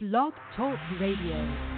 Blog Talk Radio.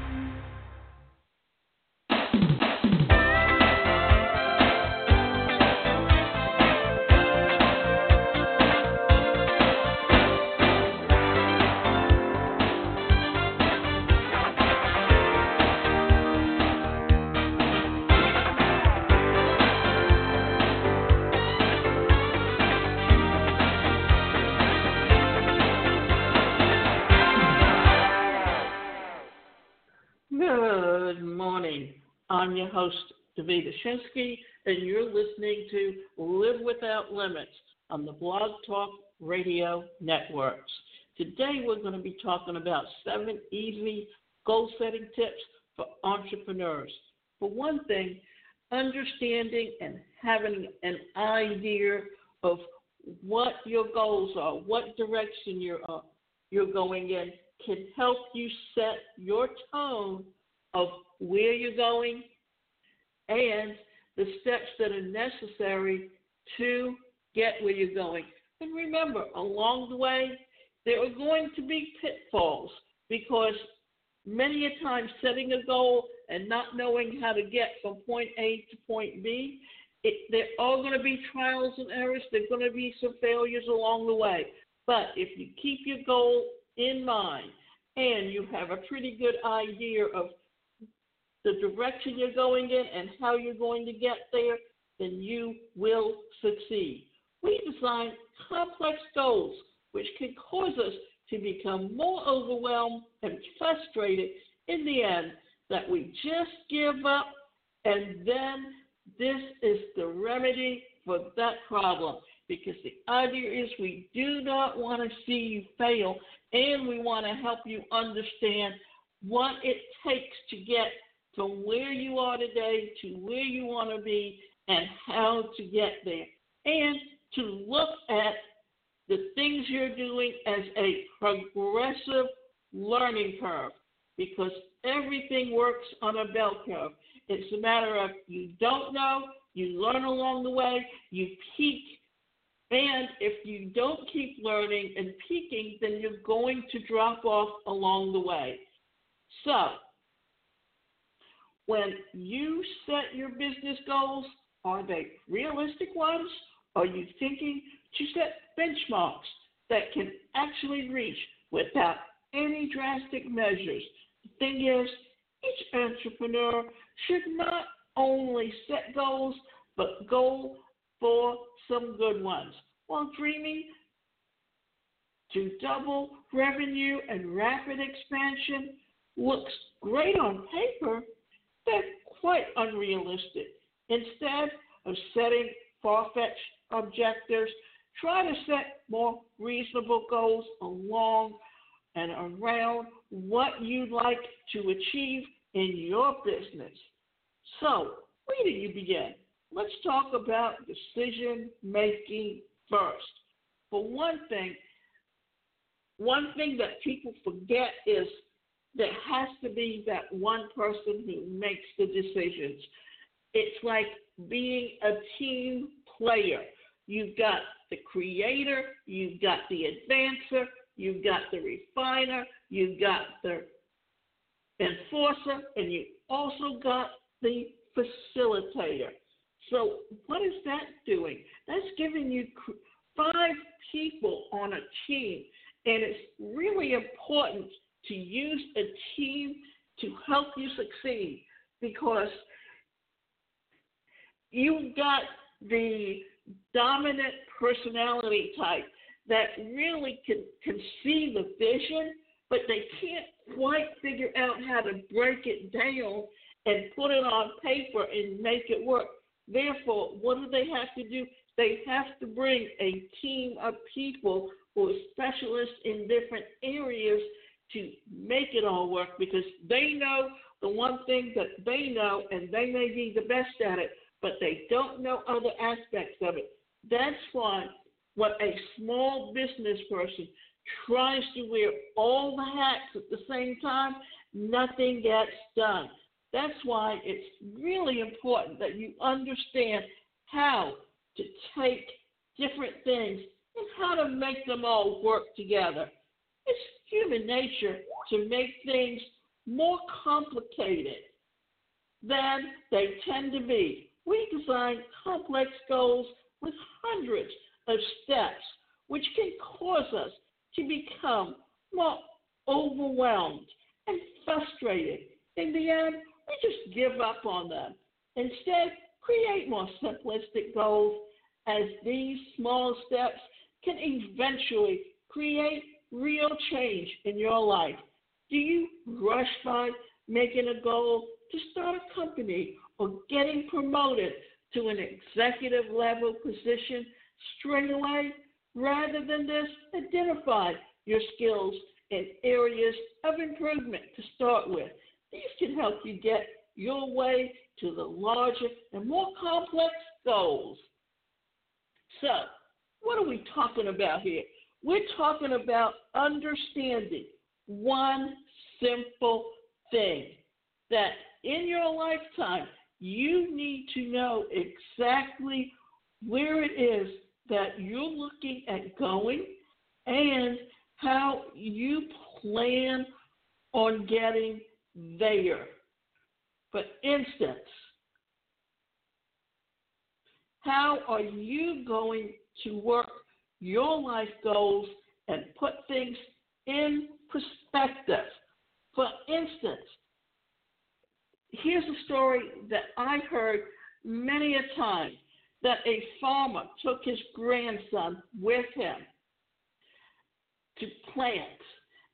I'm your host, Davida Shinsky, and you're listening to Live Without Limits on the Blog Talk Radio Networks. Today, we're going to be talking about seven easy goal setting tips for entrepreneurs. For one thing, understanding and having an idea of what your goals are, what direction you're, uh, you're going in, can help you set your tone of where you're going and the steps that are necessary to get where you're going. And remember, along the way, there are going to be pitfalls because many a time setting a goal and not knowing how to get from point A to point B, it, there are going to be trials and errors. There are going to be some failures along the way. But if you keep your goal in mind and you have a pretty good idea of the direction you're going in and how you're going to get there, then you will succeed. We design complex goals which can cause us to become more overwhelmed and frustrated in the end that we just give up and then this is the remedy for that problem because the idea is we do not want to see you fail and we want to help you understand what it takes to get from where you are today to where you want to be and how to get there. And to look at the things you're doing as a progressive learning curve because everything works on a bell curve. It's a matter of you don't know, you learn along the way, you peak, and if you don't keep learning and peaking, then you're going to drop off along the way. So, when you set your business goals, are they realistic ones? Are you thinking to set benchmarks that can actually reach without any drastic measures? The thing is, each entrepreneur should not only set goals, but go for some good ones. While dreaming to double revenue and rapid expansion looks great on paper, they're quite unrealistic. Instead of setting far fetched objectives, try to set more reasonable goals along and around what you'd like to achieve in your business. So, where do you begin? Let's talk about decision making first. For one thing, one thing that people forget is there has to be that one person who makes the decisions. It's like being a team player. You've got the creator, you've got the advancer, you've got the refiner, you've got the enforcer, and you also got the facilitator. So, what is that doing? That's giving you five people on a team, and it's really important to use a team to help you succeed because you've got the dominant personality type that really can, can see the vision, but they can't quite figure out how to break it down and put it on paper and make it work. Therefore, what do they have to do? They have to bring a team of people who are specialists in different areas to make it all work because they know the one thing that they know and they may be the best at it, but they don't know other aspects of it. That's why when a small business person tries to wear all the hats at the same time, nothing gets done. That's why it's really important that you understand how to take different things and how to make them all work together. It's human nature to make things more complicated than they tend to be. We design complex goals with hundreds of steps, which can cause us to become more overwhelmed and frustrated. In the end, we just give up on them. Instead, create more simplistic goals as these small steps can eventually create real change in your life. Do you rush by making a goal to start a company or getting promoted to an executive level position straight away? Rather than this, identify your skills and areas of improvement to start with. These can help you get your way to the larger and more complex goals. So, what are we talking about here? We're talking about understanding one simple thing that in your lifetime, you need to know exactly where it is that you're looking at going and how you plan on getting there. For instance, how are you going to work your life goals and put things in perspective? For instance, here's a story that I heard many a time that a farmer took his grandson with him to plant.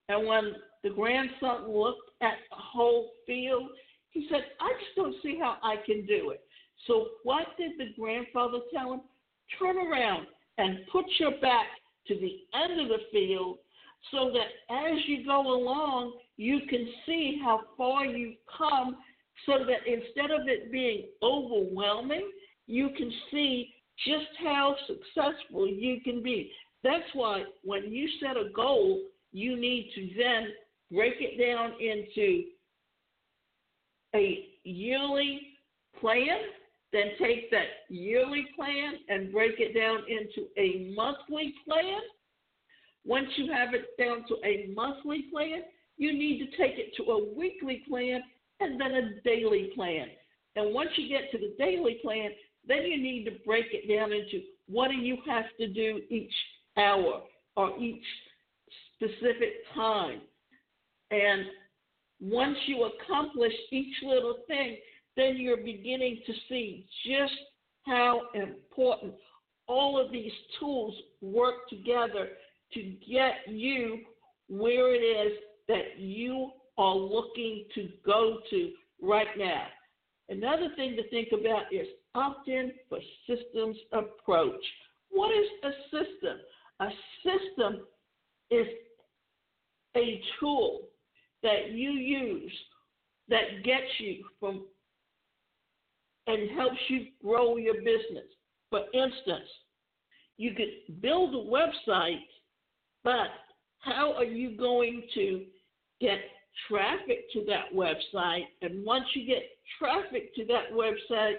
And when the grandson looked at the whole field, he said, I just don't see how I can do it. So, what did the grandfather tell him? Turn around and put your back to the end of the field so that as you go along, you can see how far you've come so that instead of it being overwhelming, you can see just how successful you can be. That's why when you set a goal, you need to then break it down into a yearly plan, then take that yearly plan and break it down into a monthly plan. Once you have it down to a monthly plan, you need to take it to a weekly plan and then a daily plan. And once you get to the daily plan, then you need to break it down into what do you have to do each hour or each specific time. And once you accomplish each little thing, then you're beginning to see just how important all of these tools work together to get you where it is that you are looking to go to right now. Another thing to think about is opt in for systems approach. What is a system? A system is a tool that you use that gets you from and helps you grow your business. For instance, you could build a website, but how are you going to get traffic to that website? And once you get traffic to that website,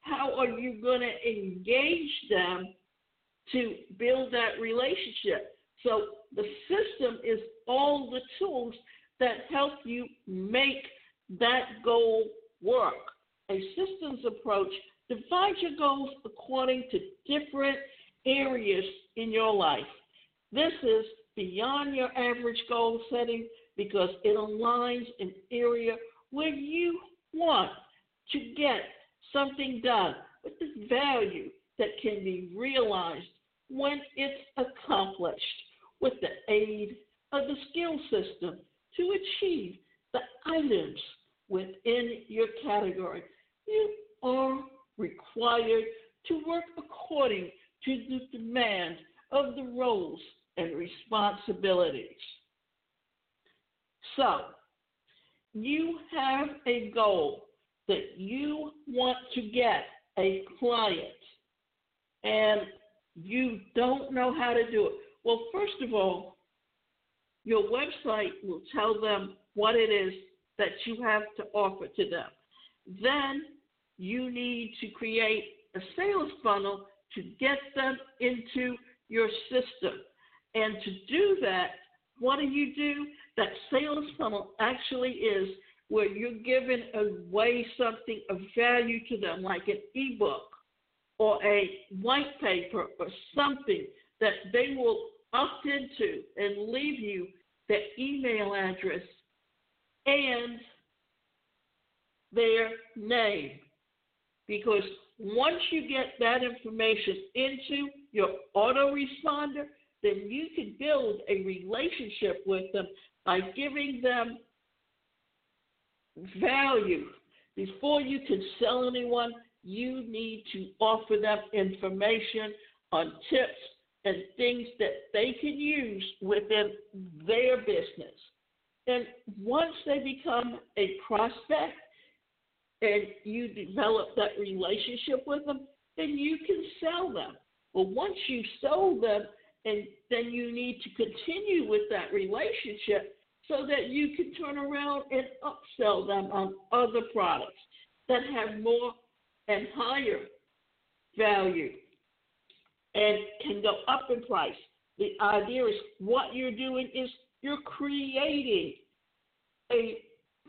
how are you going to engage them to build that relationship? So the system is all the tools that help you make that goal work. A systems approach divides your goals according to different areas in your life. This is beyond your average goal setting because it aligns an area where you want to get something done with the value that can be realized when it's accomplished with the aid of the skill system to achieve the items within your category. You are required to work according to the demand of the roles and responsibilities. So, you have a goal that you want to get a client and you don't know how to do it. Well, first of all, your website will tell them what it is that you have to offer to them. Then you need to create a sales funnel to get them into your system. And to do that, what do you do? That sales funnel actually is where you're giving away something of value to them, like an ebook or a white paper or something that they will opt into and leave you their email address and their name. Because once you get that information into your autoresponder, then you can build a relationship with them by giving them value. Before you can sell anyone, you need to offer them information on tips and things that they can use within their business. And once they become a prospect and you develop that relationship with them, then you can sell them. But once you've sold them, and then you need to continue with that relationship so that you can turn around and upsell them on other products that have more and higher value and can go up in price. The idea is what you're doing is you're creating a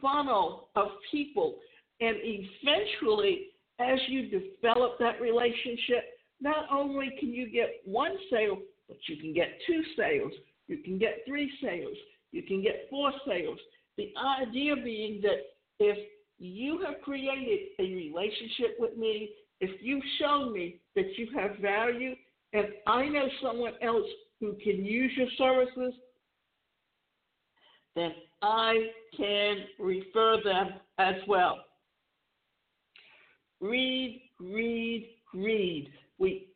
funnel of people, and eventually, as you develop that relationship, not only can you get one sale, but you can get two sales, you can get three sales, you can get four sales. The idea being that if you have created a relationship with me, if you've shown me that you have value, and I know someone else who can use your services, then I can refer them as well. Read, read, read. We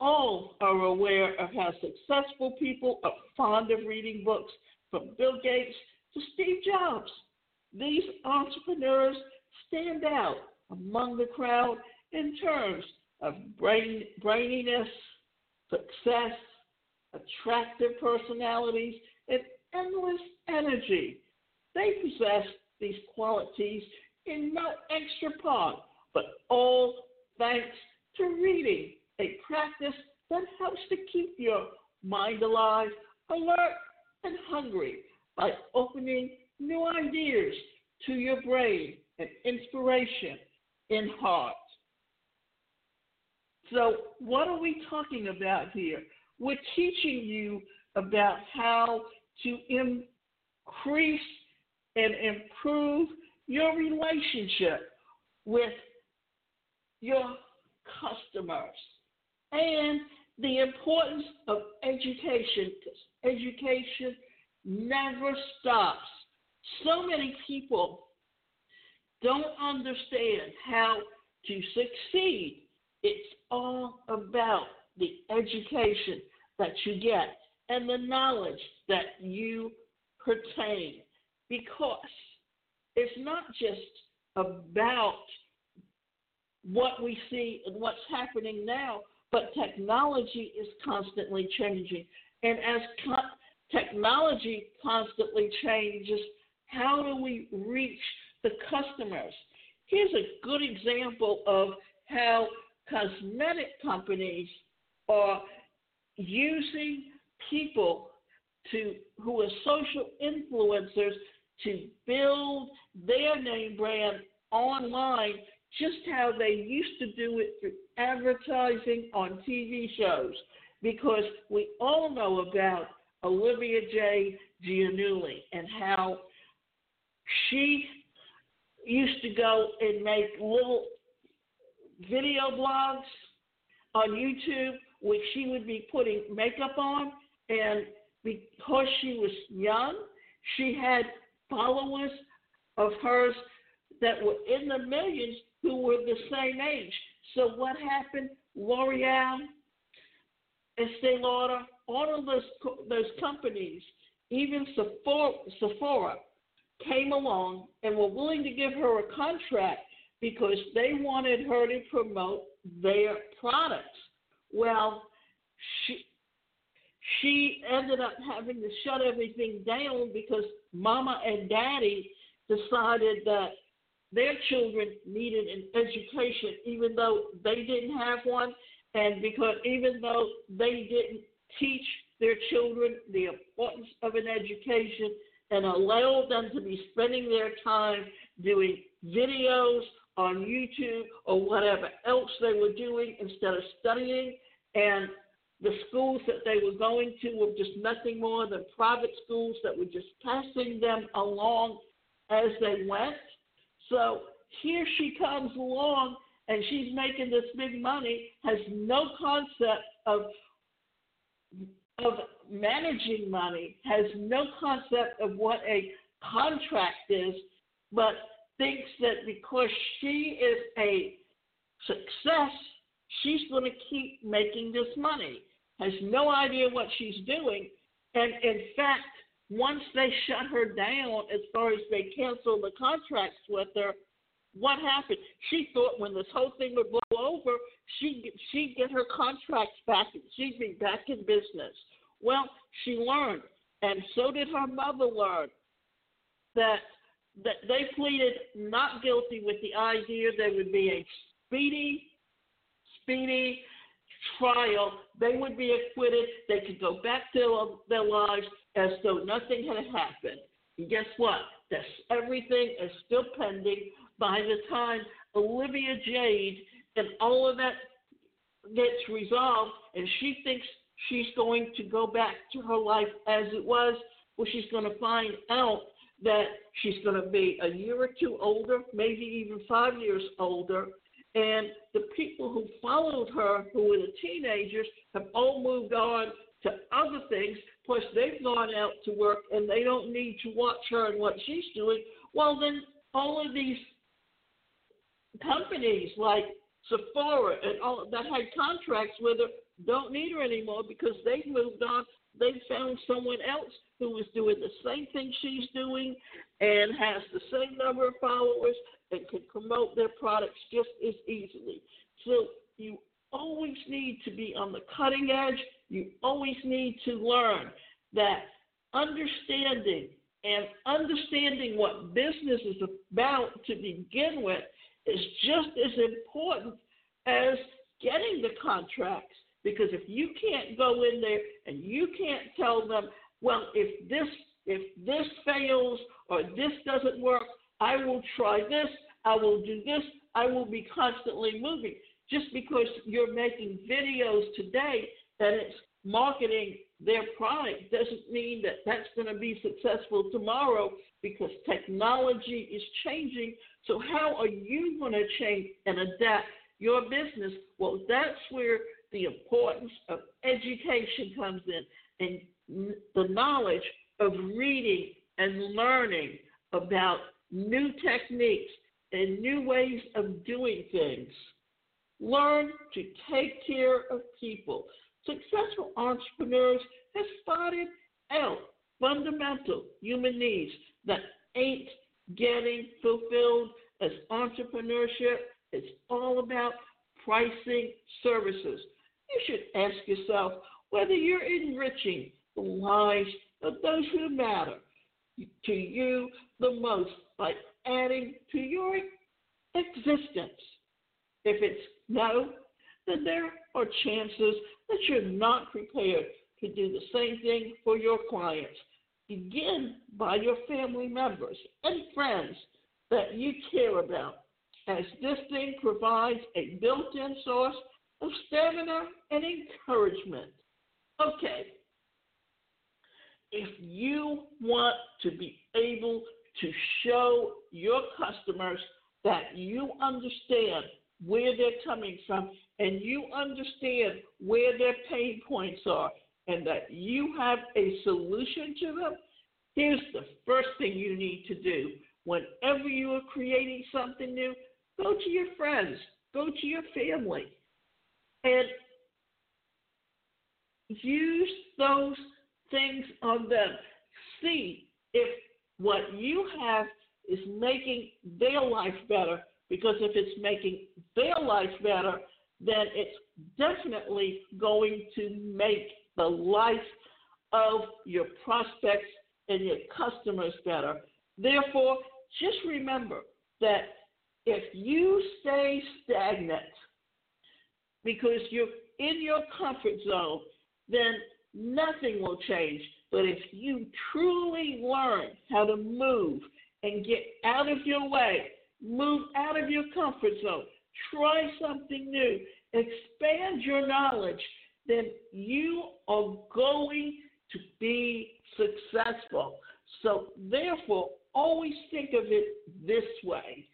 all are aware of how successful people are fond of reading books, from Bill Gates to Steve Jobs. These entrepreneurs stand out among the crowd in terms of brain, braininess, success, attractive personalities, and endless energy. They possess these qualities in no extra part, but all thanks to reading, a practice that helps to keep your mind alive, alert, and hungry by opening new ideas to your brain and inspiration in heart. So, what are we talking about here? We're teaching you about how to increase and improve your relationship with your customers and the importance of education education never stops. So many people don't understand how to succeed. It's all about the education that you get and the knowledge that you pertain because it's not just about what we see and what's happening now, but technology is constantly changing. And as co- technology constantly changes, how do we reach the customers? Here's a good example of how cosmetic companies are using people to who are social influencers to build their name brand online just how they used to do it through advertising on TV shows because we all know about Olivia Jade Giannulli and how she used to go and make little video blogs on YouTube where she would be putting makeup on and because she was young, she had followers of hers that were in the millions who were the same age. So what happened? L'Oreal, Estee Lauder, all of those those companies, even Sephora, Sephora, came along and were willing to give her a contract because they wanted her to promote their products. Well, she she ended up having to shut everything down because mama and daddy decided that their children needed an education even though they didn't have one and because even though they didn't teach their children the importance of an education and allow them to be spending their time doing videos on YouTube or whatever else they were doing instead of studying. And the schools that they were going to were just nothing more than private schools that were just passing them along as they went. So here she comes along and she's making this big money, has no concept of of managing money, has no concept of what a contract is, but thinks that because she is a success, she's going to keep making this money. Has no idea what she's doing. And in fact, once they shut her down as far as they canceled the contracts with her, what happened? She thought when this whole thing would blow over, she'd, she'd get her contracts back. She'd be back in business. Well, she learned, and so did her mother learn, that that they pleaded not guilty with the idea there would be a speedy, speedy trial. They would be acquitted. They could go back to their lives as though nothing had happened. And guess what? This, everything is still pending. By the time Olivia Jade and all of that gets resolved, and she thinks she's going to go back to her life as it was, well, she's going to find out that she's going to be a year or two older, maybe even five years older. And the people who followed her, who were the teenagers, have all moved on to other things. Plus, they've gone out to work and they don't need to watch her and what she's doing. Well, then all of these companies like Sephora and all that had contracts with her don't need her anymore because they've moved on. They found someone else who is doing the same thing she's doing and has the same number of followers and can promote their products just as easily. So you always need to be on the cutting edge. You always need to learn that understanding and understanding what business is about to begin with is just as important as getting the contracts. Because if you can't go in there and you can't tell them, well, if this if this fails or this doesn't work, I will try this, I will do this, I will be constantly moving. Just because you're making videos today and it's marketing their product doesn't mean that that's going to be successful tomorrow because technology is changing. So, how are you going to change and adapt your business? Well, that's where the importance of education comes in and the knowledge of reading and learning about new techniques and new ways of doing things. Learn to take care of people. Successful entrepreneurs have spotted out fundamental human needs that ain't getting fulfilled as entrepreneurship. It's all about pricing services. You should ask yourself whether you're enriching the lives of those who matter to you the most by adding to your existence. If it's no, then there are chances that you're not prepared to do the same thing for your clients. Begin by your family members and friends that you care about, as this thing provides a built in source of stamina and encouragement. Okay, if you want to be able to show your customers that you understand where they're coming from and you understand where their pain points are and that you have a solution to them, here's the first thing you need to do. Whenever you are creating something new, go to your friends, go to your family, and use those things on them. See if what you have is making their life better, because if it's making their life better, then it's definitely going to make the life of your prospects and your customers better. Therefore, just remember that if you stay stagnant because you're in your comfort zone, then nothing will change. But if you truly learn how to move and get out of your way, move out of your comfort zone, try something new, expand your knowledge, then you are going to be successful. So, therefore, always think of it this way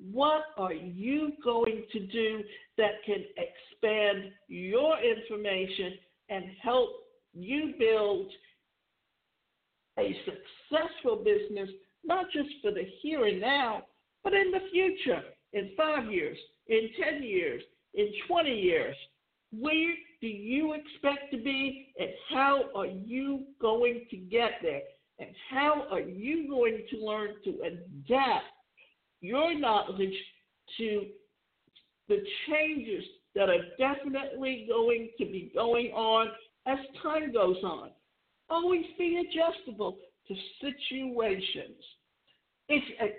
what are you going to do that can expand your information and help you build a successful business, not just for the here and now, but in the future, in five years, in 10 years, in 20 years? Where do you expect to be, and how are you going to get there? And how are you going to learn to adapt your knowledge to the changes that are definitely going to be going on as time goes on. Always be adjustable to situations. It's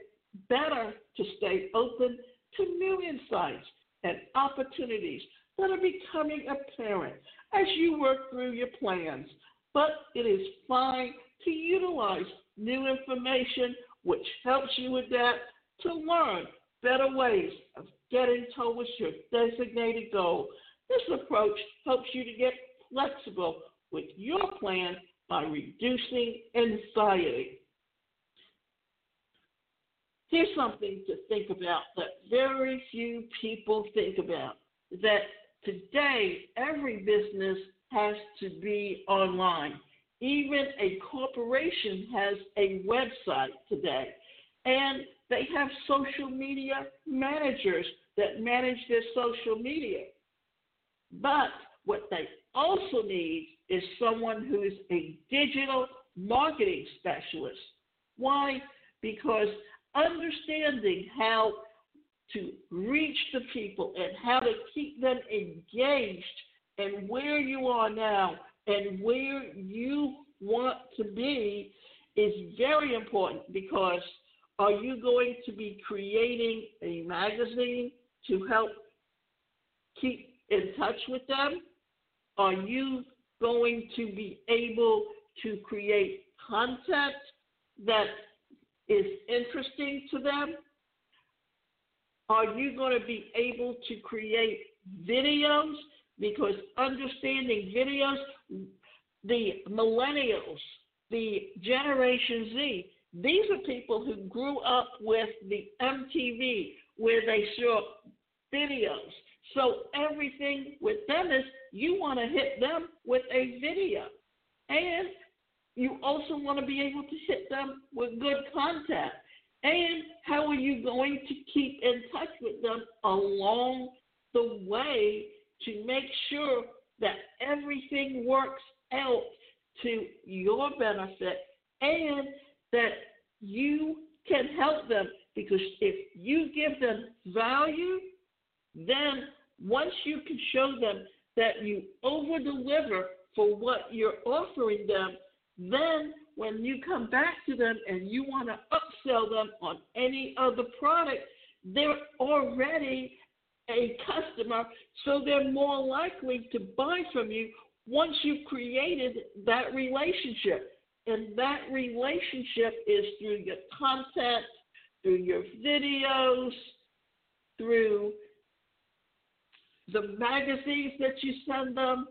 better to stay open to new insights and opportunities that are becoming apparent as you work through your plans. But it is fine to utilize new information which helps you adapt to learn better ways of getting towards your designated goal. This approach helps you to get flexible with your plan by reducing anxiety. Here's something to think about that very few people think about that today every business has to be online. Even a corporation has a website today. And they have social media managers that manage their social media. But what they also need is someone who is a digital marketing specialist. Why? Because understanding how to reach the people and how to keep them engaged and where you are now and where you want to be is very important because are you going to be creating a magazine to help keep in touch with them? Are you going to be able to create content that is interesting to them? Are you going to be able to create videos? Because understanding videos, the millennials, the Generation Z, these are people who grew up with the MTV where they saw videos. So everything with them is you want to hit them with a video. And you also want to be able to hit them with good content. And how are you going to keep in touch with them along the way to make sure that everything works out to your benefit and that you can help them because if you give them value, then once you can show them that you over deliver for what you're offering them, then when you come back to them and you want to upsell them on any other product, they're already a customer, so they're more likely to buy from you once you've created that relationship. And that relationship is through your content, through your videos, through the magazines that you send them,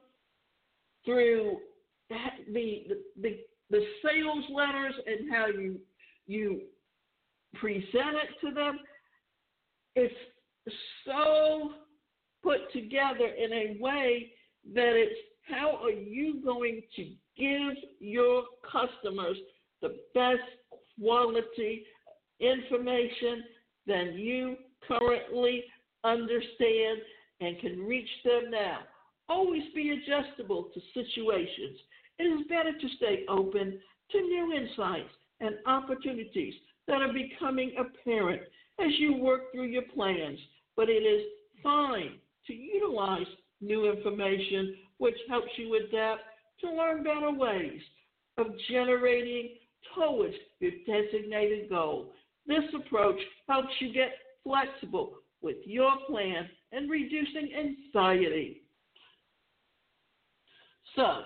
through the the, the sales letters and how you you present it to them. It's so put together in a way that it's how are you going to give your customers the best quality information than you currently understand and can reach them now. Always be adjustable to situations. It is better to stay open to new insights and opportunities that are becoming apparent as you work through your plans, but it is fine to utilize new information which helps you adapt to learn better ways of generating towards your designated goal. This approach helps you get flexible with your plan and reducing anxiety. So,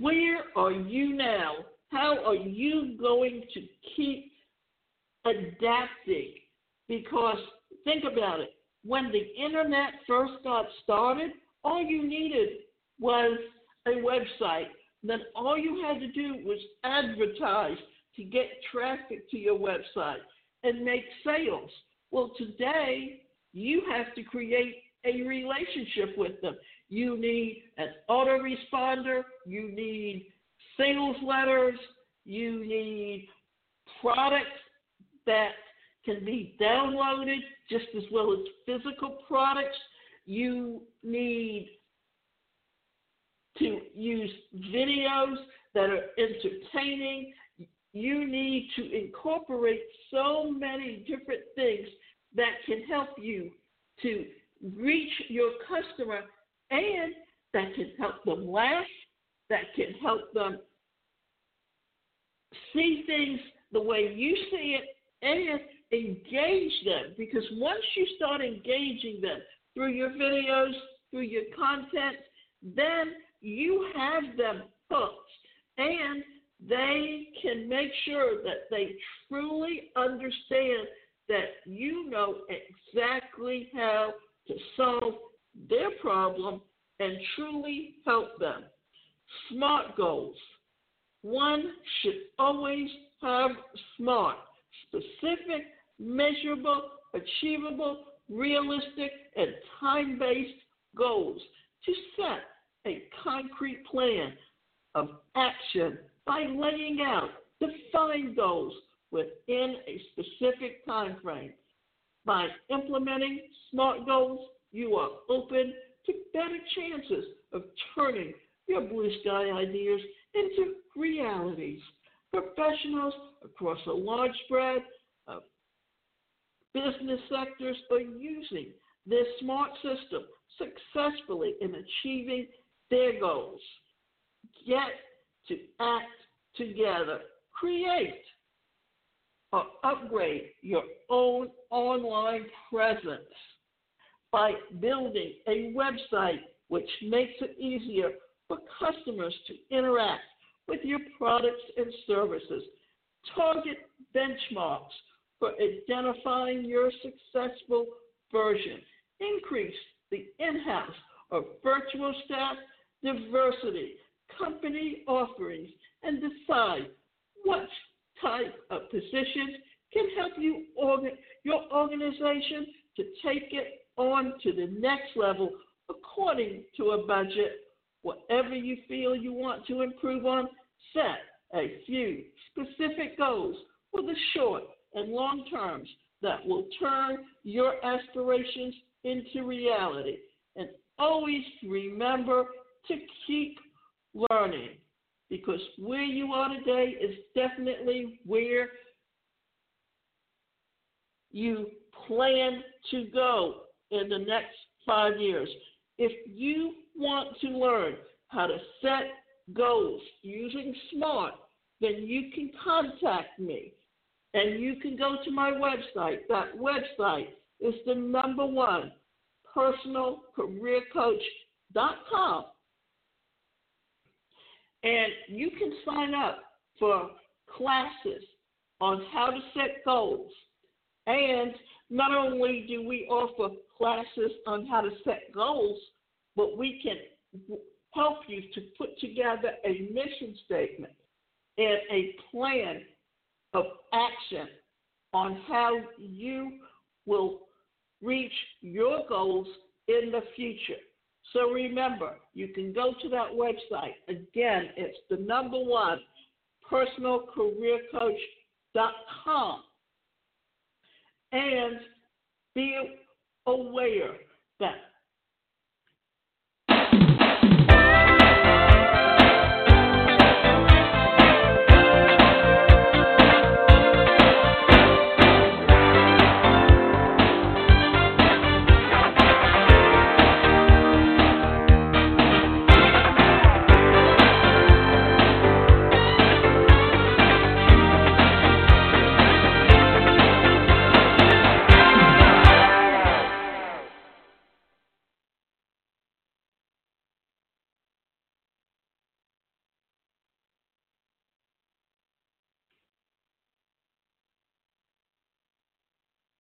Where are you now? How are you going to keep adapting? Because think about it. When the internet first got started, all you needed was a website. Then all you had to do was advertise to get traffic to your website and make sales. Well, today you have to create a relationship with them. You need an autoresponder, you need sales letters, you need products that can be downloaded just as well as physical products. You need to use videos that are entertaining. You need to incorporate so many different things that can help you to reach your customer and that can help them laugh, that can help them see things the way you see it, and engage them. Because once you start engaging them through your videos, through your content, then you have them hooked and they can make sure that they truly understand that you know exactly how to solve their problem and truly help them. SMART goals. One should always have SMART specific, measurable, achievable, realistic, and time based goals to set a concrete plan of action by laying out defined goals within a specific time frame. By implementing SMART goals, you are open to better chances of turning your blue sky ideas into realities. Professionals across a large spread of business sectors are using this SMART system successfully in achieving their goals. Get to act together. Create or upgrade your own online presence by building a website which makes it easier for customers to interact with your products and services. Target benchmarks for identifying your successful version. Increase the in house or virtual staff diversity, company offerings, and decide what type of positions can help you organ- your organization to take it on to the next level according to a budget. Whatever you feel you want to improve on, set a few specific goals for the short and long terms that will turn your aspirations into reality. And always remember to keep learning because where you are today is definitely where you plan to go in the next five years. If you want to learn how to set goals using SMART, then you can contact me and you can go to my website. That website is the number one personal career personalcareercoach.com. And you can sign up for classes on how to set goals. And not only do we offer classes on how to set goals, but we can help you to put together a mission statement and a plan of action on how you will reach your goals in the future. So remember, you can go to that website. Again, it's the number one, personalcareercoach.com. And be aware that